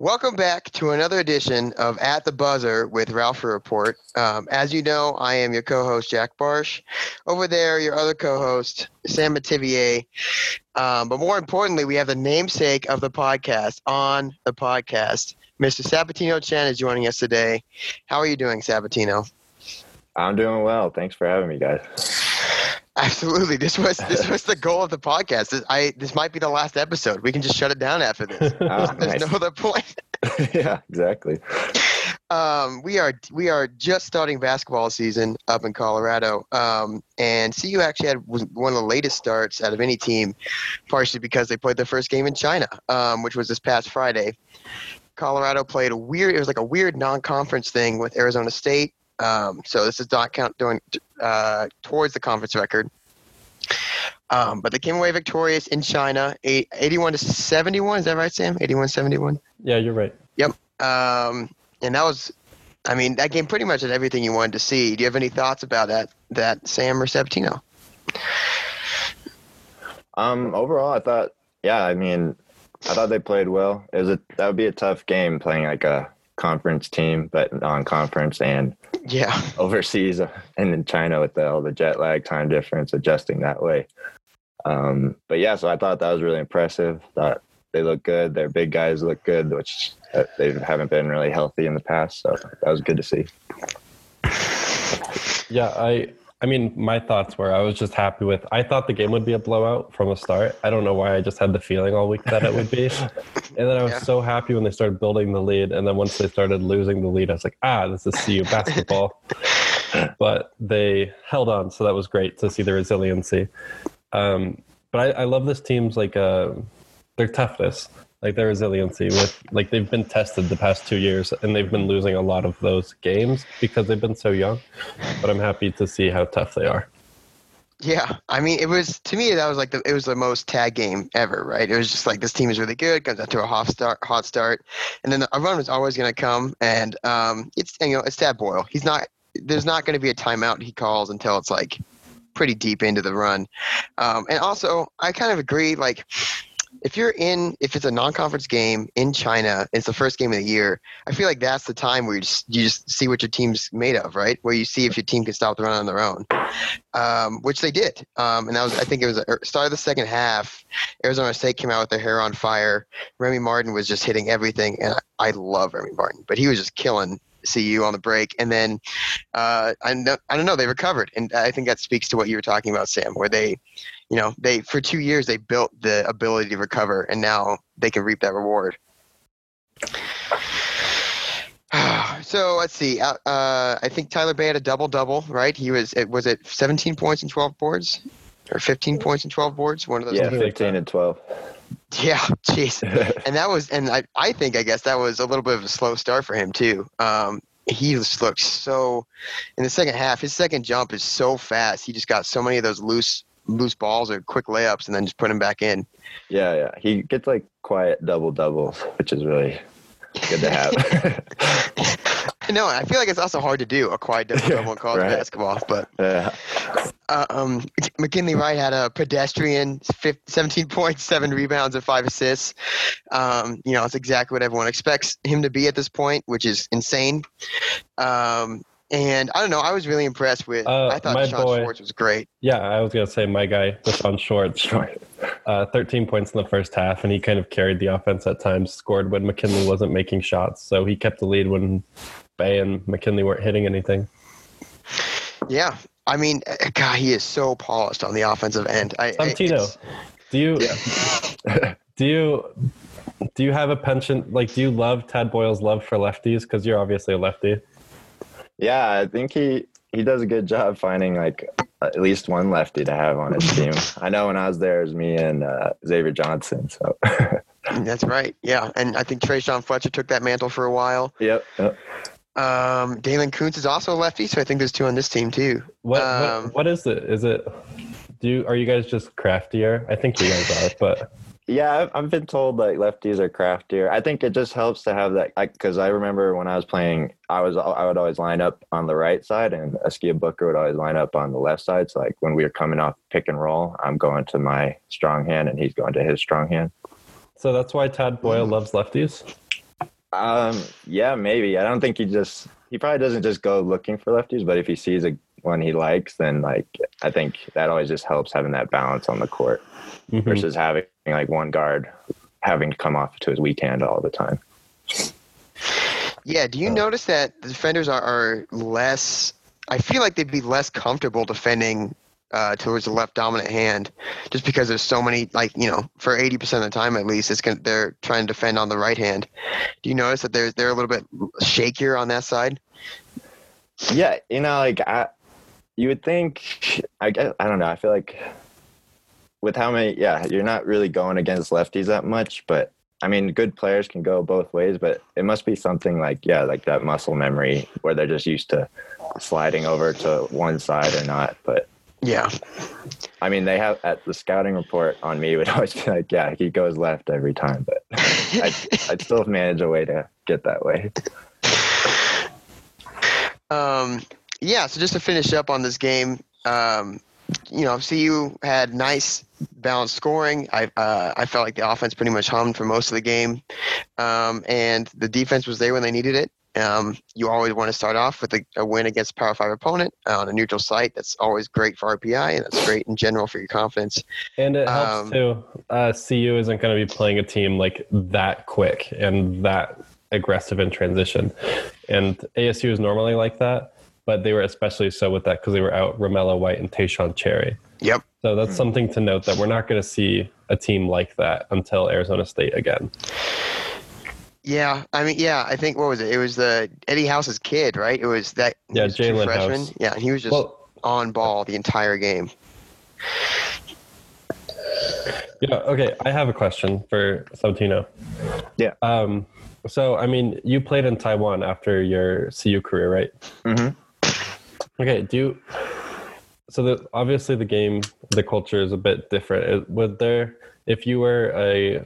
Welcome back to another edition of At the Buzzer with Ralph Report. Um, as you know, I am your co-host Jack Barsh. Over there, your other co-host Sam Mativier. Um, but more importantly, we have the namesake of the podcast on the podcast. Mr. Sabatino Chen is joining us today. How are you doing, Sabatino? I'm doing well. Thanks for having me, guys. Absolutely. This was this was the goal of the podcast. This, I this might be the last episode. We can just shut it down after this. Ah, There's nice. no other point. yeah, exactly. Um, we are we are just starting basketball season up in Colorado, um, and CU actually had one of the latest starts out of any team, partially because they played their first game in China, um, which was this past Friday. Colorado played a weird. It was like a weird non-conference thing with Arizona State. Um, so this is not count doing uh, towards the conference record. Um, but they came away victorious in China, 81 to 71. Is that right, Sam? 81 71? Yeah, you're right. Yep. Um, and that was, I mean, that game pretty much had everything you wanted to see. Do you have any thoughts about that, that Sam or Sabatino? Um, overall, I thought, yeah, I mean, I thought they played well. It was a that would be a tough game playing like a conference team, but non-conference and Yeah. overseas and in China with the, all the jet lag, time difference, adjusting that way. Um, but yeah, so I thought that was really impressive. Thought they look good. Their big guys look good, which uh, they haven't been really healthy in the past. So that was good to see. Yeah, I I mean, my thoughts were I was just happy with I thought the game would be a blowout from the start. I don't know why I just had the feeling all week that it would be. And then I was Yeah. so happy when they started building the lead and then once they started losing the lead, I was like, "Ah, this is CU basketball." but they held on, so that was great to see the resiliency. Um, but I, I love this team's like uh, their toughness, like their resiliency. With like they've been tested the past two years, and they've been losing a lot of those games because they've been so young. But I'm happy to see how tough they are. Yeah. I mean, it was, to me, that was like the, it was the most tag game ever, right? It was just like, this team is really good, comes out to a hot start, hot start. And then a run was always going to come. And um, it's, you know, it's Tad Boyle. He's not, there's not going to be a timeout he calls until it's like pretty deep into the run. Um, and also, I kind of agree. Like, if you're in, if it's a non-conference game in China, it's the first game of the year. I feel like that's the time where you just, you just see what your team's made of, right? Where you see if your team can stop the run on their own, um, which they did. Um, and that was, I think, it was the start of the second half. Arizona State came out with their hair on fire. Remy Martin was just hitting everything, and I, I love Remy Martin, but he was just killing CU on the break. And then uh, I, know, I don't know, they recovered, and I think that speaks to what you were talking about, Sam, where they, you know, they for two years they built the ability to recover, and now they can reap that reward. So let's see. Uh, uh, I think Tyler Bey had a double double, right? He was it was it 17 points and 12 boards, or 15 points and 12 boards. One of those. Yeah, 15 and 12. Yeah, jeez. and that was, and I, I think, I guess that was a little bit of a slow start for him too. Um, he just looked so in the second half. His second jump is so fast. He just got so many of those loose, loose balls or quick layups, and then just put him back in. Yeah, yeah. He gets like quiet double doubles, which is really good to have. No, I feel like it's also hard to do a quiet double double in college Right. basketball. But yeah. Uh, um, McKinley Wright had a pedestrian 15, 17 rebounds, and five assists. Um, you know, it's exactly what everyone expects him to be at this point, which is insane. Um, and I don't know, I was really impressed with. Uh, I thought Sean boy- Schwartz was great. Yeah, I was gonna say my guy, D'Shawn Schwartz. uh, 13 points in the first half, and he kind of carried the offense at times. Scored when McKinley wasn't making shots, so he kept the lead when Bey and McKinley weren't hitting anything. Yeah, I mean, uh, God, he is so polished on the offensive end. I, I- Santino, it's- do you do you do you have a penchant? Like, do you love Tad Boyle's love for lefties? Because you're obviously a lefty. Yeah, I think he he does a good job finding like at least one lefty to have on his team. I know when I was there, it was me and uh, Xavier Johnson. So, That's right. Yeah, and I think Tre'Shaun Fletcher took that mantle for a while. yep, yep. Um, Daylen Kountz is also a lefty, so I think there's two on this team too. What, Um, what what is it? Is it? Do you are you guys just craftier? I think you guys are, but Yeah, I've, I've been told like lefties are craftier. I think it just helps to have that because I remember when I was playing, I was I would always line up on the right side, and Askia Booker would always line up on the left side. So like when we were coming off pick and roll, I'm going to my strong hand, and he's going to his strong hand. so that's why Tad Boyle loves lefties. Um, yeah, maybe. I don't think he just he probably doesn't just go looking for lefties, but if he sees a one he likes, then like I think that always just helps having that balance on the court Mhm. versus having like one guard having to come off to his weak hand all the time. Yeah, do you Uh, notice that the defenders are, are less? I feel like they'd be less comfortable defending uh, towards the left dominant hand, just because there's so many. Like you know, for eighty percent of the time at least, it's gonna, they're trying to defend on the right hand. Do you notice that they're they're a little bit shakier on that side? Yeah, you know, like I, you would think. I guess I don't know. I feel like with how many, yeah, you're not really going against lefties that much, but I mean, good players can go both ways, but it must be something like yeah, like that muscle memory where they're just used to sliding over to one side or not. But Yeah, I mean, they have at the scouting report on me would always be like, yeah, he goes left every time, but I, I'd still manage a way to get that way. Um, yeah, so just to finish up on this game, um, you know, CU had nice balanced scoring. I uh, I felt like the offense pretty much hummed for most of the game, um, and the defense was there when they needed it. Um, you always want to start off with a, a win against a Power Five opponent on a neutral site. That's always great for RPI, and that's great in general for your confidence. And it helps Um, too. Uh, CU isn't going to be playing a team like that quick and that aggressive in transition. And ASU is normally like that, but they were especially so with that because they were out Romello White and Taeshon Cherry. Yep. So that's something to note that we're not going to see a team like that until Arizona State again. Yeah, I mean, yeah, I think what was it? It was the Eddie House's kid, right? It was that. Yeah, was a true Jalen freshman. House. Yeah, and he was just Well, on ball the entire game. Yeah. Okay. I have a question for Santino. Yeah. Um. So, I mean, you played in Taiwan after your CU career, right? Mhm. Okay. Do you? So, the, obviously, the game, the culture is a bit different. Is- Would there, if you were a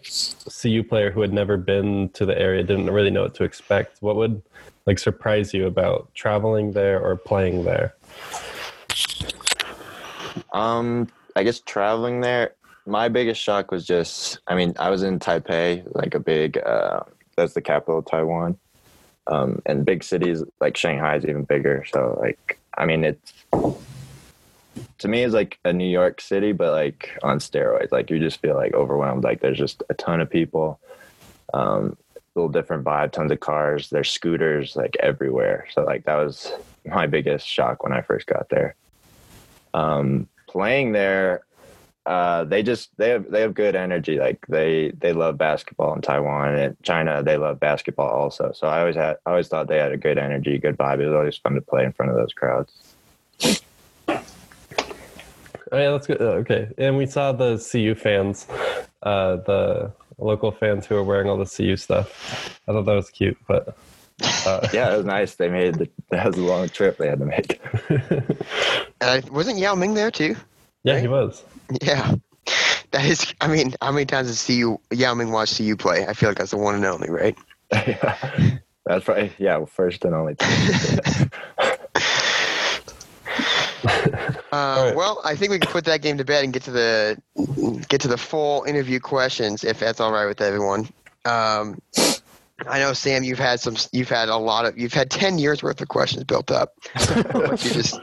CU player who had never been to the area, didn't really know what to expect, what would like surprise you about traveling there or playing there? Um, I guess traveling there, my biggest shock was just, I mean, I was in Taipei, like a big, uh, that's the capital of Taiwan. Um, and big cities like Shanghai is even bigger. So like, I mean, it's, to me, it's like a New York City, but like on steroids. Like you just feel like overwhelmed. Like there's just a ton of people, um, little different vibe, tons of cars. There's scooters like everywhere. So like that was my biggest shock when I first got there. Um, playing there, uh, they just they have they have good energy. Like they they love basketball in Taiwan and China. They love basketball also. So I always had I always thought they had a good energy, good vibe. It was always fun to play in front of those crowds. Oh, yeah, that's good. Uh, Okay, and we saw the CU fans, uh, the local fans who are wearing all the CU stuff. I thought that was cute, but uh, Yeah, it was nice. They made the, that was a long trip they had to make. And I, wasn't Yao Ming there too? yeah, he was. Yeah. That is, I mean, how many times has CU, Yao Ming watched CU play? I feel like that's the one and only, right? yeah. That's probably yeah, first and only time. Uh, right. Well, I think we can put that game to bed and get to the get to the full interview questions, if that's all right with everyone. Um, I know Sam, you've had some, you've had a lot of, you've had ten years worth of questions built up. Why don't you just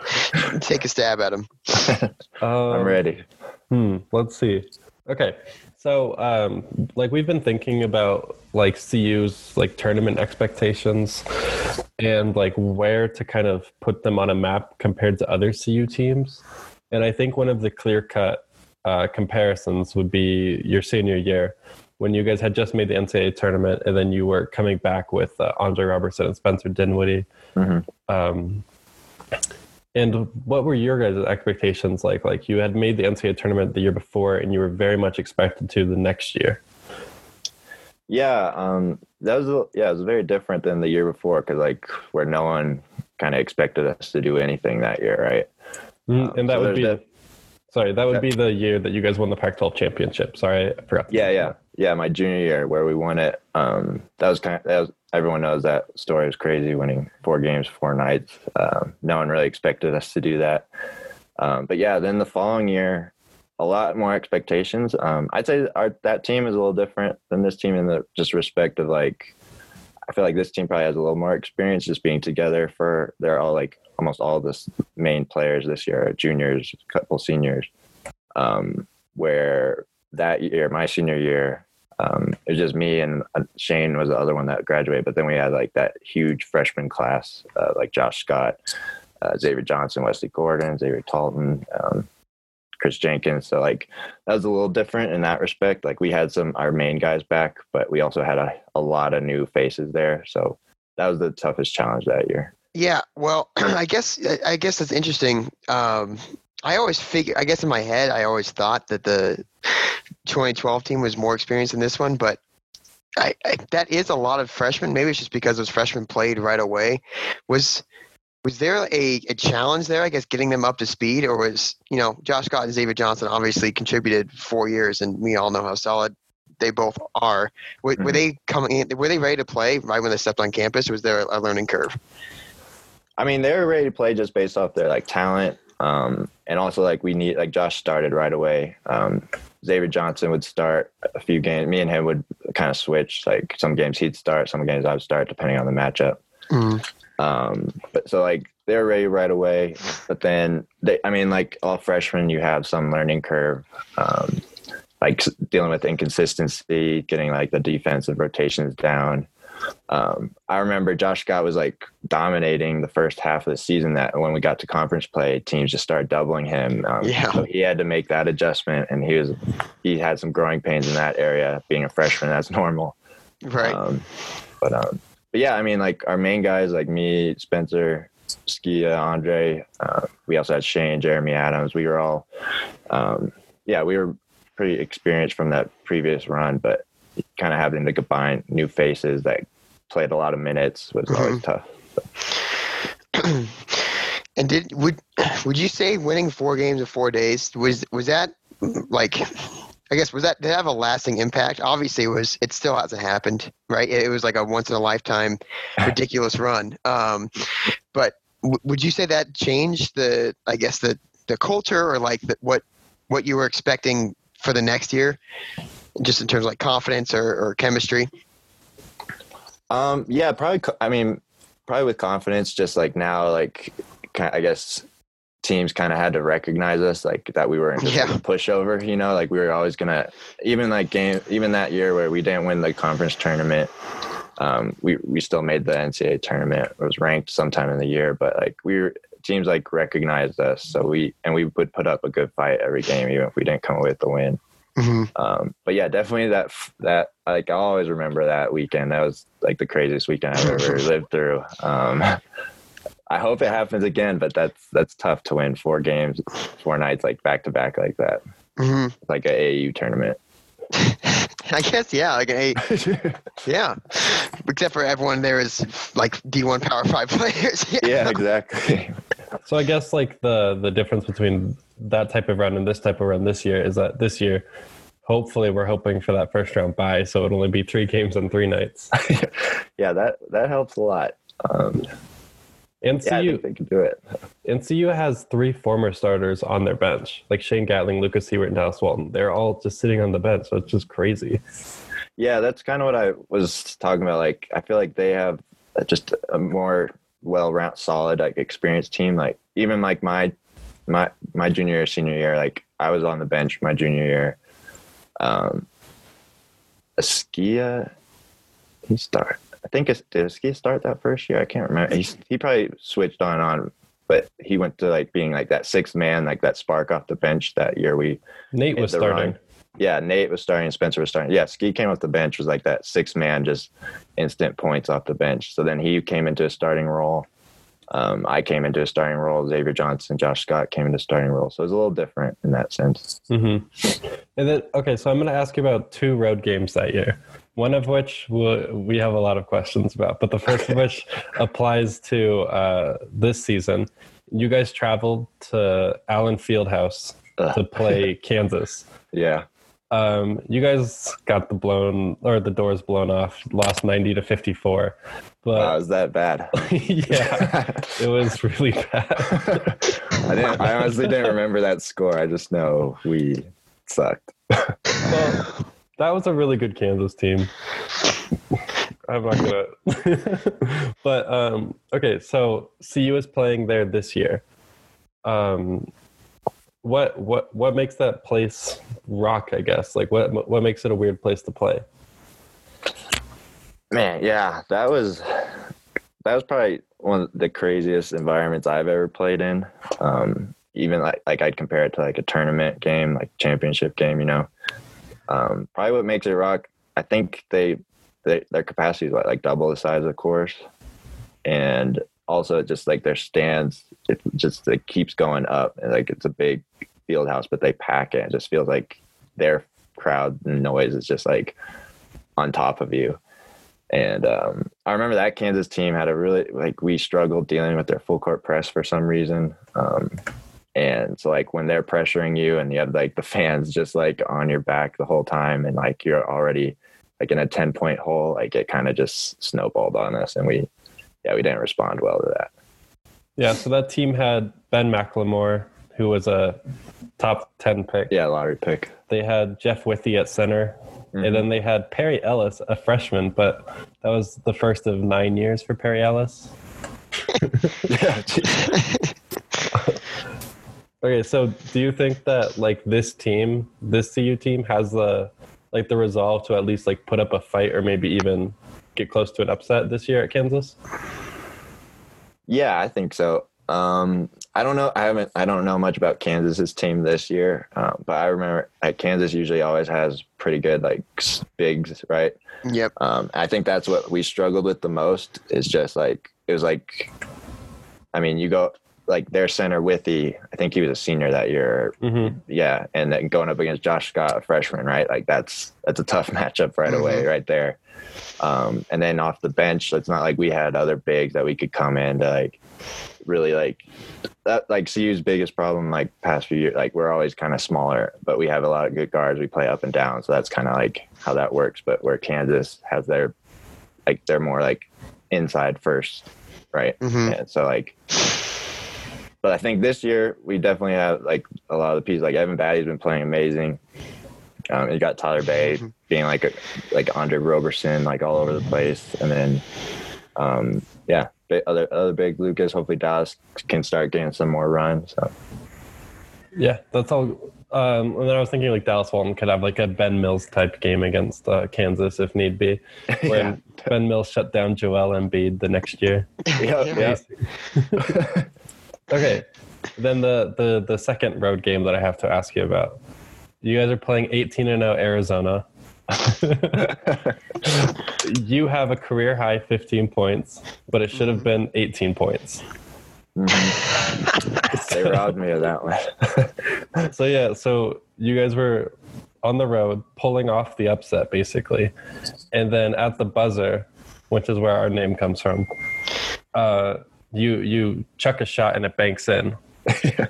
take a stab at them? Um, I'm ready. Hmm, let's see. Okay. So, um, like we've been thinking about like CU's like tournament expectations and like where to kind of put them on a map compared to other CU teams. And I think one of the clear cut uh, comparisons would be your senior year when you guys had just made the NCAA tournament and then you were coming back with uh, Andre Roberson and Spencer Dinwiddie. Mhm. Um, and what were your guys' expectations like? Like you had made the NCAA tournament the year before, and you were very much expected to the next year. Yeah, um, that was a- yeah, it was very different than the year before because like where no one kind of expected us to do anything that year, right? Mm, Um, and that so would be that- sorry, that would Yeah. be the year that you guys won the Pac-12 championship. Sorry, I forgot. Yeah, yeah, yeah. My junior year where we won it. Um, that was kind of that was everyone knows that story was crazy, winning four games, four nights. Um, no one really expected us to do that. Um, but yeah, then the following year, a lot more expectations. Um, I'd say our that team is a little different than this team in the just respect of like, I feel like this team probably has a little more experience just being together for they're all like almost all the main players this year juniors, a couple seniors. Um, where that year, my senior year, um, it was just me and uh, Shane was the other one that graduated. But then we had like that huge freshman class, uh, like Josh Scott, uh, Xavier Johnson, Wesley Gordon, Xavier Talton, um, Chris Jenkins. So like that was a little different in that respect. Like we had some our main guys back, but we also had a, a lot of new faces there. So that was the toughest challenge that year. Yeah, well, I guess I guess that's interesting. Um, I always figure, I guess in my head, I always thought that the 2012 team was more experienced than this one, but I, I, that is a lot of freshmen. Maybe it's just because those freshmen played right away. Was was there a, a challenge there? I guess getting them up to speed, or was you know Josh Scott and Xavier Johnson obviously contributed four years, and we all know how solid they both are. Were, mm-hmm. were they coming? In, were they ready to play right when they stepped on campus? Or was there a learning curve? I mean, they were ready to play just based off their like talent, um, and also like we need like Josh started right away. Um, Xavier Johnson would start a few games. Me and him would kind of switch. Like some games he'd start, some games I would start, depending on the matchup. Mm. Um, but so like they're ready right away. But then they, I mean, like all freshmen, you have some learning curve. Um, like dealing with inconsistency, getting like the defensive rotations down. Um, I remember Josh Scott was like dominating the first half of the season. That when we got to conference play, teams just started doubling him. Um, yeah, so he had to make that adjustment, and he was he had some growing pains in that area. Being a freshman, that's normal. Right. Um, but um, but yeah, I mean, like our main guys, like me, Spencer, Skia, Andre. Uh, we also had Shane, Jeremy Adams. We were all, um, yeah, we were pretty experienced from that previous run, but kind of having to combine new faces that played a lot of minutes was mm-hmm. always tough. and did would would you say winning four games in four days was was that like I guess was that did that have a lasting impact? Obviously, it was. It still hasn't happened, right? It was like a once in a lifetime, ridiculous run. Um, but w- would you say that changed the? I guess the the culture or like the, what what you were expecting for the next year? just in terms of like confidence or, or chemistry? Um, yeah, probably. I mean, probably with confidence. Just like now, like I guess teams kind of had to recognize us, like that we weren't just yeah. like a pushover. You know, like we were always gonna even like game even that year where we didn't win the conference tournament. Um, we we still made the NCAA tournament. It was ranked sometime in the year, but like we were teams like recognized us, so we and we would put up a good fight every game, even if we didn't come away with the win. Mm-hmm. Um, but yeah, definitely that that like I always remember that weekend. That was like the craziest weekend I've ever lived through. Um, I hope it happens again, but that's that's tough to win four games, four nights like back to back like that. Mm-hmm. Like an AAU tournament. I guess yeah, like a yeah. Except for everyone there is like D one Power Five players. yeah, yeah exactly. So I guess like the the difference between that type of run and this type of run this year is that this year, hopefully, we're hoping for that first round bye, so it'll only be three games in three nights. yeah, that that helps a lot. Um, NCU yeah, they can do it. NCU has three former starters on their bench, like Shane Gatling, Lucas Siewert, and Dallas Walton. They're all just sitting on the bench, so it's just crazy. Yeah, that's kind of what I was talking about. Like, I feel like they have just a more well-rounded, solid, like experienced team. Like, even like my my my junior year, senior year, like I was on the bench my junior year. Um, Askia, he start. I think it's, did Askia start that first year? I can't remember. He he probably switched on on, but he went to like being like that sixth man, like that spark off the bench that year. We Nate was starting. Run. Yeah, Nate was starting. Spencer was starting. Yeah, Ski came off the bench was like that six man, just instant points off the bench. So then he came into a starting role. Um, I came into a starting role. Xavier Johnson, Josh Scott came into starting role. So it was a little different in that sense. Mm-hmm. And then, okay, so I'm going to ask you about two road games that year. One of which we have a lot of questions about, but the first of which applies to uh, this season. You guys traveled to Allen Fieldhouse to play Kansas. Yeah. Um, you guys got the blown or the doors blown off, lost 90 to 54. But wow, was that bad? yeah, it was really bad. I didn't. I honestly didn't remember that score. I just know we sucked. well, that was a really good Kansas team. I'm not gonna. but um, okay, so CU is playing there this year. Um, what what what makes that place rock? I guess like what what makes it a weird place to play? Man, yeah, that was that was probably one of the craziest environments I've ever played in. Um, even like like I'd compare it to like a tournament game, like championship game. You know, um, probably what makes it rock. I think they, they their capacity is like, like double the size of course, and also just like their stands, it just it keeps going up. And like it's a big field house, but they pack it. It just feels like their crowd noise is just like on top of you. And um, I remember that Kansas team had a really like we struggled dealing with their full court press for some reason. Um, and so like when they're pressuring you and you have like the fans just like on your back the whole time and like you're already like in a 10 point hole, like it kind of just snowballed on us and we yeah, we didn't respond well to that. Yeah, so that team had Ben McLemore, who was a top 10 pick. Yeah, lottery pick. They had Jeff Withey at center, Mm-hmm. And then they had Perry Ellis, a freshman, but that was the first of nine years for Perry Ellis. yeah. okay, so do you think that like this team, this CU team, has the like the resolve to at least like put up a fight or maybe even get close to an upset this year at Kansas? Yeah, I think so. Um, I don't know. I haven't. I don't know much about Kansas's team this year, uh, but I remember like Kansas usually always has pretty good like bigs, right? Yep. Um, I think that's what we struggled with the most. Is just like it was like, I mean, you go like their center Withey. I think he was a senior that year. Mm-hmm. Yeah, and then going up against Josh Scott, a freshman, right? Like that's that's a tough matchup right mm-hmm. away, right there. Um, and then off the bench, it's not like we had other bigs that we could come in to like really like that like CU's biggest problem like past few years like we're always kind of smaller but we have a lot of good guards we play up and down so that's kind of like how that works but where Kansas has their like they're more like inside first right mm-hmm. and so like but I think this year we definitely have like a lot of the pieces like Evan Battey's been playing amazing um, you got Tyler Bey mm-hmm. being like a, like Andre Roberson like all over the place and then um, yeah other other big Lucas. Hopefully Dallas can start getting some more run. So yeah, that's all. Um, and then I was thinking like Dallas Walton could have like a Ben Mills type game against uh, Kansas if need be, when yeah. Ben Mills shut down Joel Embiid the next year. yeah. yeah. Okay, then the the the second road game that I have to ask you about. You guys are playing 18 and 0 Arizona. you have a career high 15 points, but it should have been 18 points. Mm-hmm. they robbed me of that one. so yeah, so you guys were on the road pulling off the upset basically, and then at the buzzer, which is where our name comes from, uh, you you chuck a shot and it banks in. and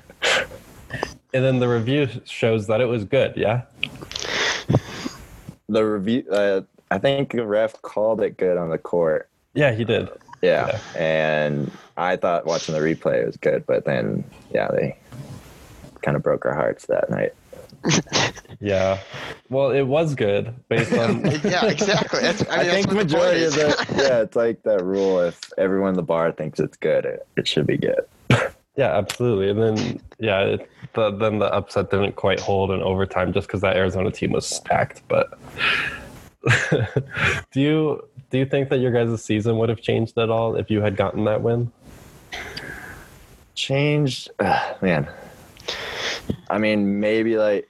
then the review shows that it was good. Yeah the review. Uh, I think the ref called it good on the court. Yeah, he did. Yeah. yeah. and I thought watching the replay was good, but then yeah, they kind of broke our hearts that night. Yeah. Well, it was good based on. yeah, exactly. That's, I, mean, I think the majority of the yeah, it's like that rule. If everyone in the bar thinks it's good, it, it should be good. Yeah, absolutely. And then yeah, it, the, then the upset didn't quite hold in overtime just because that Arizona team was stacked. But do you do you think that your guys' season would have changed at all if you had gotten that win? Changed, uh, man. I mean, maybe like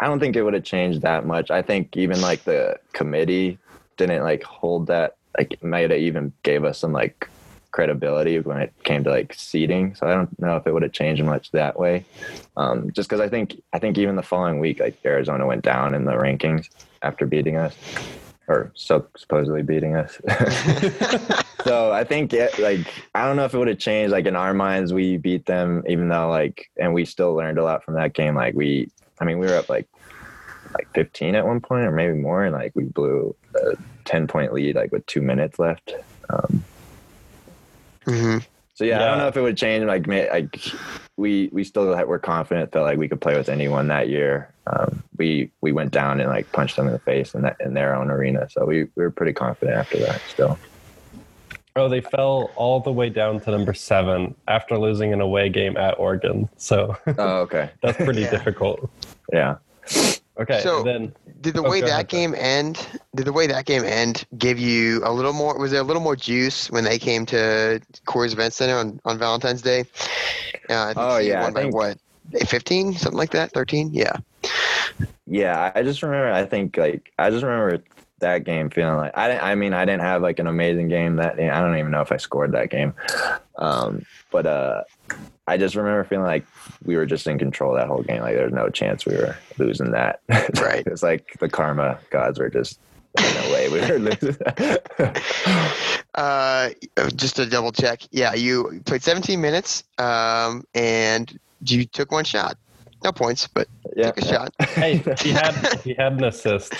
I don't think it would have changed that much. I think even like the committee didn't like hold that. Like, it might have even gave us some like credibility when it came to like seating. So I don't know if it would have changed much that way. Um, just because I think I think even the following week, like Arizona went down in the rankings after beating us, or so supposedly beating us. so I think it, like I don't know if it would have changed. Like in our minds, we beat them, even though like, and we still learned a lot from that game. Like we, I mean, we were up like like 15 at one point, or maybe more, and like we blew a 10 point lead like with two minutes left. Um, Mm-hmm. So yeah, I don't know if it would change. Like, may, like we we still had, were confident that like we could play with anyone that year. Um, we we went down and like punched them in the face in that in their own arena. So we, we were pretty confident after that. Still, Oh, they fell all the way down to number seven after losing an away game at Oregon. So oh okay, that's pretty Yeah. difficult. yeah. Okay, So- then Did the Oh, way that ahead, game end? Did the way that game end give you a little more? Was there a little more juice when they came to Coors Event Center on, on Valentine's Day? Uh, I think Oh, yeah, I think- what? Fifteen, something like that. Thirteen, yeah. Yeah, I just remember. I think like I just remember that game feeling like I didn't. I mean, I didn't have like an amazing game that. I don't even know if I scored that game, um, but uh, I just remember feeling like we were just in control that whole game. Like there's no chance we were losing that. Right. it's like the karma gods were just. No way we were losing. Uh, just to double check, yeah, you played 17 minutes, um, and you took one shot. No points, but yeah, took a shot. hey, he had he had an assist.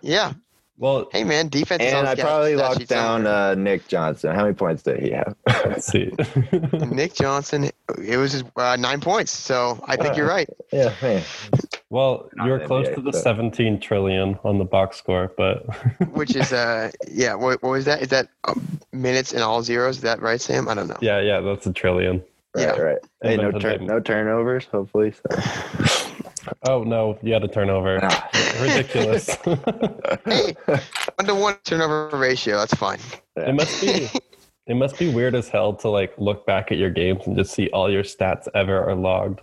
Yeah. Well, Hey, man, defense. And the I scout- probably stat locked sheet down uh, Nick Johnson. How many points did he have? let's see. Nick Johnson. It was his, uh, nine points, so I think you're right. yeah, man. well, Not you're close NBA, to the so- 17 trillion on the box score, but Which is, uh, yeah. What, what was that? Is that um, minutes and all zeros? Is that right, Sam? I don't know. yeah, yeah, that's a trillion. Right, Yeah. right. Hey, no, then turn, they- no turnovers, hopefully. So. Oh no, you had a turnover. Ah. Ridiculous. Hey, one to one turnover ratio. That's fine. it must be it must be weird as hell to like look back at your games and just see all your stats ever are logged.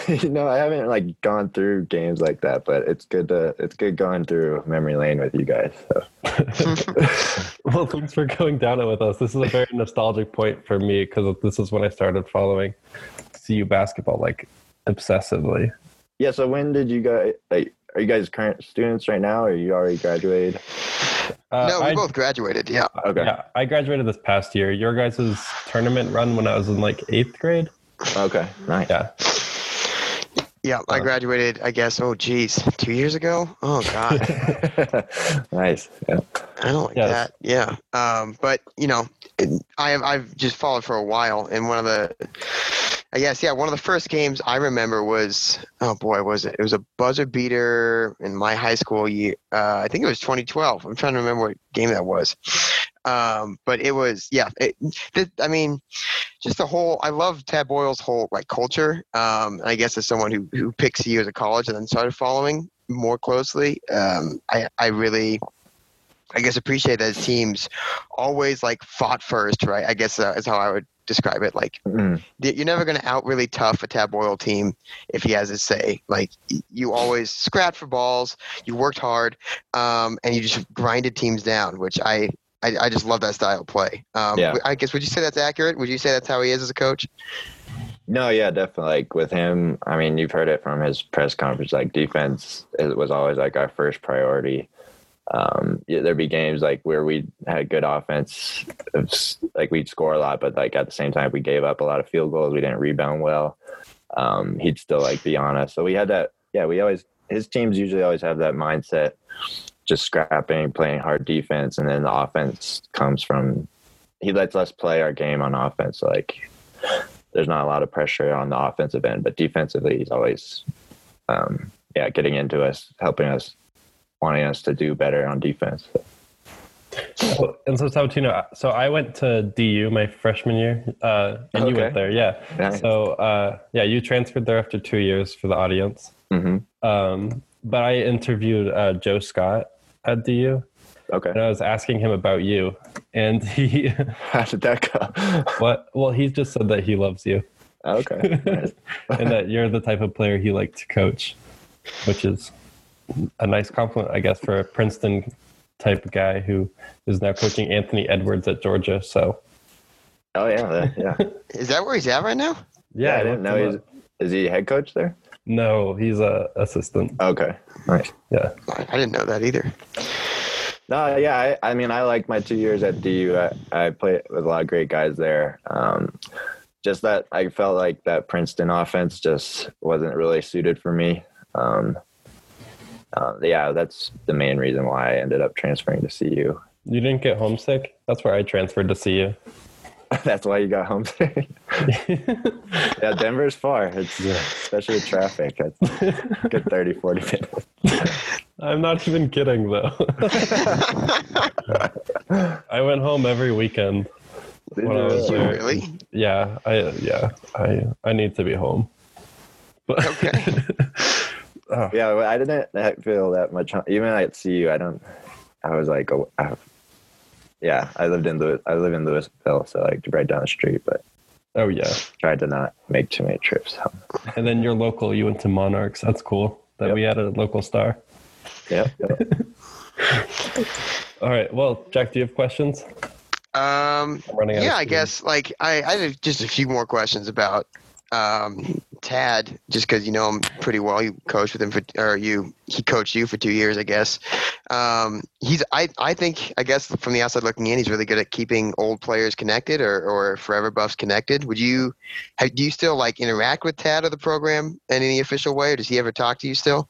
you know, I haven't like gone through games like that, but it's good to it's good going through memory lane with you guys. So. Well, thanks for going down it with us. This is a very nostalgic point for me because this is when I started following CU basketball like obsessively. Yeah. So when did you guys like? Are you guys current students right now, or you already graduated? Uh, no, we I, both graduated. Yeah. Okay. yeah, I graduated this past year. Your guys' tournament run when I was in like eighth grade. Okay. Nice. Yeah, Yeah. I Uh, graduated, I guess, oh, geez, two years ago? Oh, God. nice. Yeah. I don't like Yes. that. Yeah. Um, but you know, I have I've just followed for a while, and one of the, I guess yeah, one of the first games I remember was oh boy, was it? It was a buzzer beater in my high school year. Uh, I think it was 2012. I'm trying to remember what game that was. Um, but it was yeah. It, I mean, just the whole. I love Tad Boyle's whole like culture. Um, I guess as someone who who picks you as a college and then started following more closely, um, I I really I guess appreciate that his teams always like fought first, right? I guess uh, is how I would describe it. Like Mm. y- you're never going to out really tough a Tad Boyle team if he has his say. Like you always scrapped for balls, you worked hard, um, and you just grinded teams down, which I. I, I just love that style of play. Um, Yeah. I guess would you say that's accurate? Would you say that's how he is as a coach? No, yeah, definitely. Like with him, I mean, you've heard it from his press conference. Like defense it was always like our first priority. Um, yeah, there'd be games like where we had good offense, it's like we'd score a lot, but like at the same time we gave up a lot of field goals. We didn't rebound well. Um, he'd still like be on us. So we had that. Yeah, we always his teams usually always have that mindset, just scrapping, playing hard defense, and then the offense comes from. He lets us play our game on offense. So like there's not a lot of pressure on the offensive end, but defensively, he's always, um, yeah, getting into us, helping us, wanting us to do better on defense. Oh, and so Sabatino, so I went to DU my freshman year, uh, and you went there, yeah. Nice. So uh, yeah, you transferred there after two years for the audience. hmm Um, but I interviewed uh, Joe Scott at DU, Okay. and I was asking him about you, and he, How did that go? what? Well, he just said that he loves you, okay. Nice. and that you're the type of player he liked to coach, which is a nice compliment, I guess, for a Princeton type guy who is now coaching Anthony Edwards at Georgia. So Oh yeah, that- yeah. Is that where he's at right now? Yeah, I didn't know he's. up. Is he head coach there? No, he's a assistant. Okay. Nice. Yeah. I, I didn't know that either. No, yeah. I, I mean, I like my two years at DU. I, I played with a lot of great guys there. Um, just that I felt like that Princeton offense just wasn't really suited for me. Um, uh, yeah, that's the main reason why I ended up transferring to CU. You didn't get homesick? That's where I transferred to see you. That's why you got homesick. yeah, Denver's far. It's especially with traffic. It's good 30, 40 minutes. I'm not even kidding though. I went home every weekend. Did When I was there. really? Yeah, I yeah, I I need to be home. But Okay. Oh, Yeah, I didn't feel that much. hum- Even at CU, I don't. I was like, oh, I, yeah, I lived in Louis. I live in Louisville, so like right down the street. But oh yeah. tried to not make too many trips home. And then you're local. You went to Monarchs. That's cool. That Yep. we had a local star. Yeah. yep. All right. Well, Jack, do you have questions? Um, I'm running out. of yeah, I guess like I, I have just a few more questions about um, Tad, just because you know him pretty well. You coached with him for, or you he coached you for two years, I guess. Um, he's I I think I guess from the outside looking in, he's really good at keeping old players connected or or forever buffs connected. Would you have, do you still like interact with Tad or the program in any official way, or does he ever talk to you still?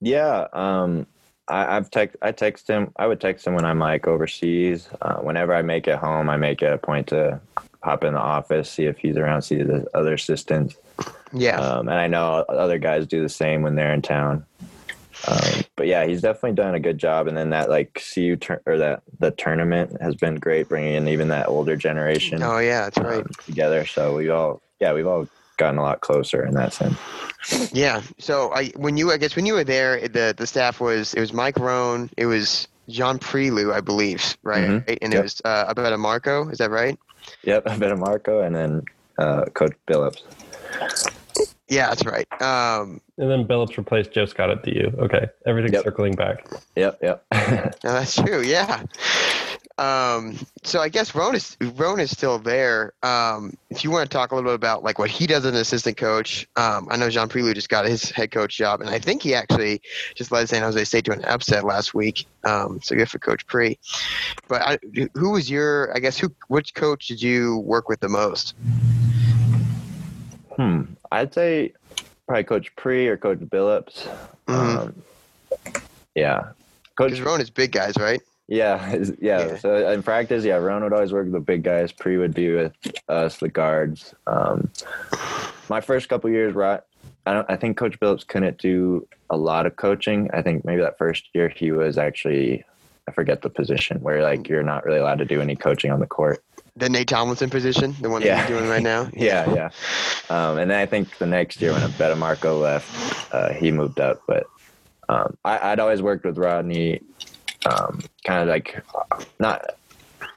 Yeah, um, I, I've text. I text him. I would text him when I'm like overseas. Uh, whenever I make it home, I make it a point to hop in the office, see if he's around, see the other assistants. Yeah. Um, and I know other guys do the same when they're in town. Um, but yeah, he's definitely done a good job. And then that like CU tur- or that the tournament has been great, bringing in even that older generation oh yeah, that's right. um, together. So we all, yeah, we've all gotten a lot closer in that sense. Yeah. So I when you I guess when you were there, the the staff was it was Mike Rohn, it was Jean Prioleau, I believe, right? Mhm. And Yep. it was uh, about a Marco. Is that right? Yep, a bit of Marco, and then uh, Coach Billups. Yeah, that's right. Um, And then Billups replaced Joe Scott at DU. Okay, everything's Yep. circling back. Yep, yep. no, that's true. Yeah. Um, so I guess Rohn is Rohn is still there. Um, if you want to talk a little bit about like what he does as an assistant coach, um, I know Jean Prioleau just got his head coach job, and I think he actually just led San Jose State to an upset last week. Um, so good for Coach Pre. But I, who was your? I guess who? Which coach did you work with the most? hmm. I'd say probably Coach Pre or Coach Billups. Mhm. Um, yeah, Coach. Because Rohn is big guys, right? Yeah, yeah, Yeah. So in practice, yeah, Rohn would always work with the big guys. Pre would be with us, the guards. Um, my first couple years, right? I don't. I think Coach Phillips couldn't do a lot of coaching. I think maybe that first year he was actually. I forget the position where like you're not really allowed to do any coaching on the court. The Nate Tomlinson position, the one Yeah. that you're doing right now. Yeah, yeah. Um, and then I think the next year when Beta Marco left, uh, he moved up. But um, I, I'd always worked with Rodney, um, kind of like not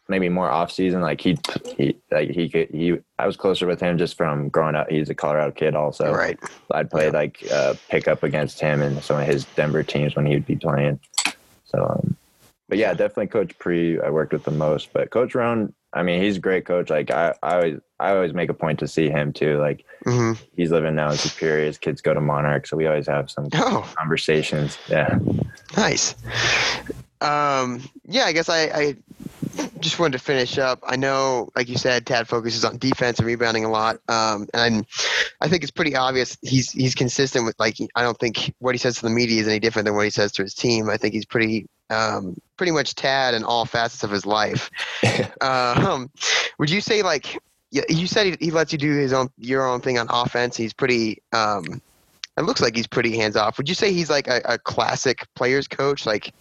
maybe more off season. Like he, he, like he could, he. I was closer with him just from growing up. He's a Colorado kid, also. Right. I'd play like uh, pick up against him and some of his Denver teams when he'd be playing. So, um, but yeah, definitely Coach Pre. I worked with the most, but Coach Rohn. I mean, he's a great coach. Like I, I always, I always make a point to see him too. Like hmm he's living now in Superior. His kids go to Monarch, so we always have some Oh, conversations. Yeah, Nice. Um, yeah, I guess I, I just wanted to finish up. I know, like you said, Tad focuses on defense and rebounding a lot, um, and I think it's pretty obvious he's he's consistent with like I don't think what he says to the media is any different than what he says to his team. I think he's pretty um, pretty much Tad in all facets of his life. um, would you say like you said he, he lets you do his own your own thing on offense? He's pretty. Um, it looks like he's pretty hands off. Would you say he's like a, a classic players coach? Like,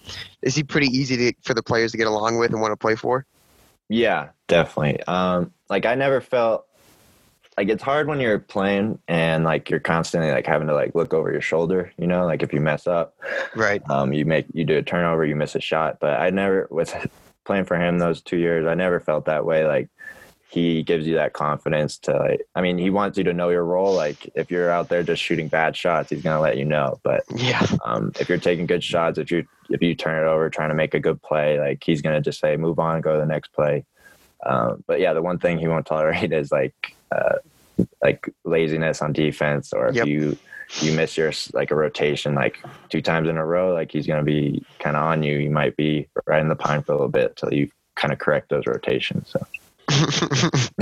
is he pretty easy to, for the players to get along with and want to play for? yeah, definitely. Um, like I never felt like it's hard when you're playing and like you're constantly like having to like look over your shoulder. You know, like if you mess up, Right. um, you make you do a turnover, you miss a shot. But I never with playing for him those two years, I never felt that way. Like he gives you that confidence to like I mean, he wants you to know your role. Like if you're out there just shooting bad shots, he's gonna let you know. But Yeah. um, if you're taking good shots, if you if you turn it over trying to make a good play, like he's gonna just say move on, go to the next play. Um, but yeah, the one thing he won't tolerate is like uh, like laziness on defense, or if Yep. you you miss your like a rotation like two times in a row, like he's gonna be kind of on you. You might be right in the pine for a little bit till you kind of correct those rotations. So.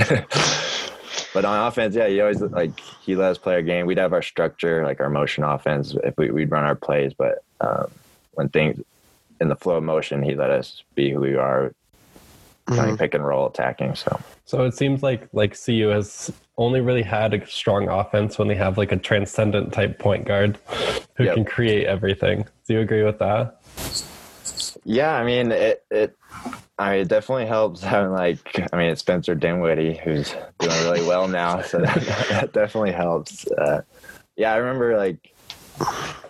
but on offense, yeah, he always like he let us play our game. We'd have our structure, like our motion offense, if we, we'd run our plays. But um, when things in the flow of motion, he let us be who we are. playing Mhm. pick and roll attacking. So So it seems like like CU has only really had a strong offense when they have like a transcendent type point guard who Yep. can create everything. Do you agree with that? yeah, I mean it. It I mean, it definitely helps having like I mean it's Spencer Dinwiddie who's doing really well now, so that, that definitely helps. Uh, yeah, I remember like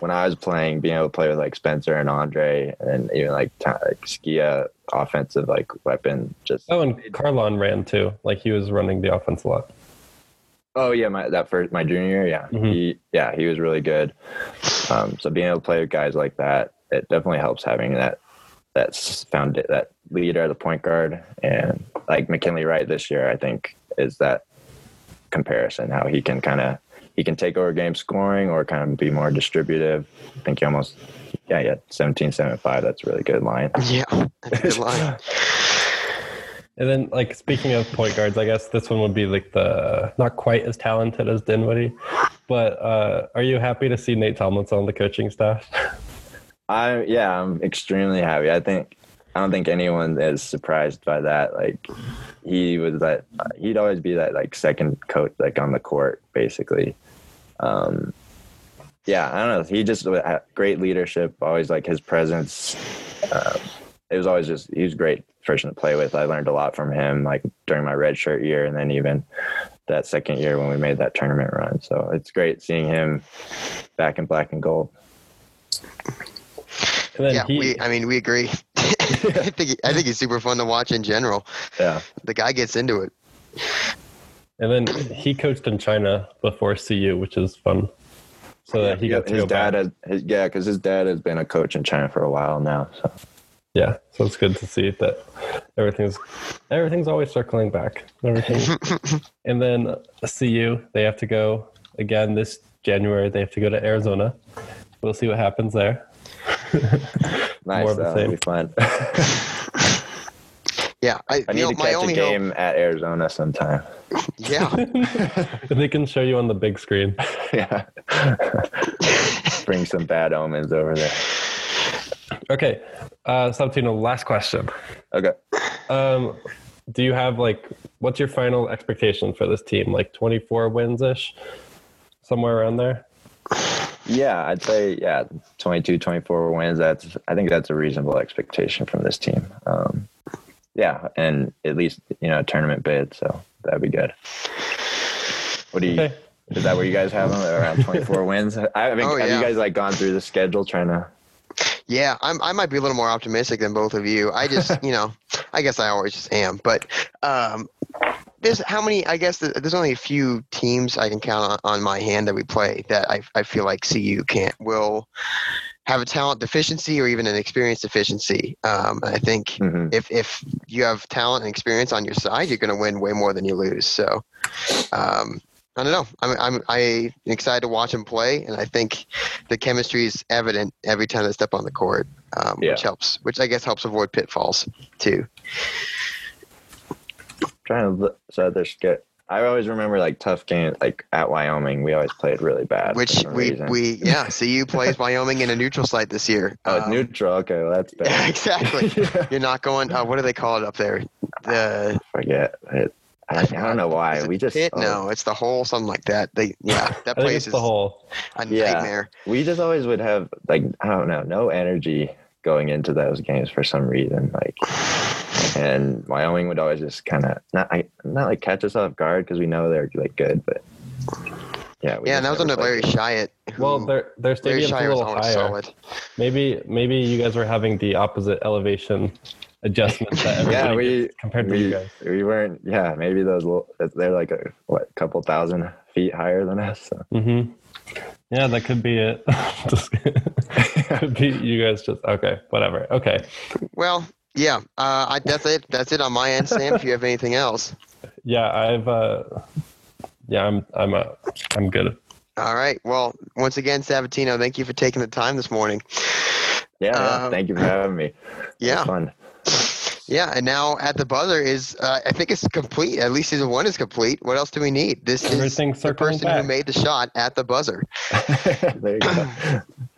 when I was playing, being able to play with like Spencer and Andre, and even like, like Skia offensive like weapon. Just Oh, and Carlon ran too. Like he was running the offense a lot. Oh yeah, my that first my junior year, yeah, Mhm. he yeah he was really good. Um, so being able to play with guys like that, it definitely helps having that that s- found that leader at the point guard and like McKinley Wright this year, I think is that comparison how he can kind of he can take over game scoring or kind of be more distributive. I think he almost yeah yeah 17 7 5 that's a really good line. Yeah, that's a good line. And then, like speaking of point guards, I guess this one would be like the not quite as talented as Dinwiddie, but uh, are you happy to see Nate Tomlinson on the coaching staff? I yeah, I'm extremely happy. I think I don't think anyone is surprised by that. Like he was that he'd always be that like second coach like on the court basically. Um yeah, I don't know. He just had great leadership, always like his presence. Um, it was always just he was a great person to play with. I learned a lot from him like during my red shirt year and then even that second year when we made that tournament run. So it's great seeing him back in black and gold. And then yeah, he, we. I mean, we agree. I think he- I think he's super fun to watch in general. Yeah. The guy gets into it. and then he coached in China before CU, which is fun. So that he Yeah, got to his go dad back. has yeah because his dad has been a coach in china for a while now so Yeah, so it's good to see that everything's everything's always circling back. Everything, and then CU they have to go again this January. They have to go to Arizona. We'll see what happens there. nice More of the that'll same. be fun Yeah, I, i need know, to my catch a only hope. game at arizona sometime Yeah, And they can show you on the big screen. yeah bring some bad omens over there Okay, uh, Sabatino, last question. okay Um, do you have like what's your final expectation for this team? Like twenty four wins ish, somewhere around there. Yeah i'd say yeah 22 24 wins that's i think that's a reasonable expectation from this team um yeah and at least you know a tournament bid so that'd be good what do you Okay. Is that where you guys have them around 24 wins? I I mean, Oh, have yeah. you guys like gone through the schedule trying to? yeah. I'm. I might be a little more optimistic than both of you. I just, you know, I guess I always just am. But um, there's how many? I guess there's only a few teams I can count on, on my hand that we play that I I feel like CU can't will have a talent deficiency or even an experience deficiency. Um, I think Mhm. if if you have talent and experience on your side, you're going to win way more than you lose. So, um, I don't know. I'm I'm I'm excited to watch them play, and I think the chemistry is evident every time they step on the court, um, Yeah. which helps. Which I guess helps avoid pitfalls too. Trying to look, so there's get. I always remember like tough games like at Wyoming. We always played really bad. Which we reason. we yeah. CU plays Wyoming in a neutral site this year. oh Um, neutral. Okay, well that's Yeah, bad. exactly. yeah, You're not going. Uh, what do they call it up there? The forget it. I, I don't know why we just pit? oh, no, it's the hole, something like that. They yeah, that place is the whole. a Yeah. nightmare. we just always would have like I don't know no energy going into those games for some reason like and Wyoming would always just kind of not I, not like catch us off guard because we know they're like good but yeah we Yeah, and that was never under Larry played Shyatt. Who, Well, their their Larry stadium's a Shyatt was little always higher. solid. Maybe maybe you guys were having the opposite elevation adjustment that Yeah, we- gets compared to you guys. we weren't yeah maybe those little they're like a what couple thousand feet higher than us so. Mm-hmm. Yeah, that could be it. Could be you guys just okay, whatever. Okay. Well, yeah, uh, I, that's it. That's it on my end, Sam. if you have anything else, Yeah, I've uh yeah, I'm I'm uh, I'm good. all right. Well, once again, Sabatino, thank you for taking the time this morning. yeah, yeah Um, thank you for having me Yeah, fun yeah. And now at the buzzer is, uh, I think it's complete. At least season one is complete. What else do we need? This is the person back. who made the shot at the buzzer. there you go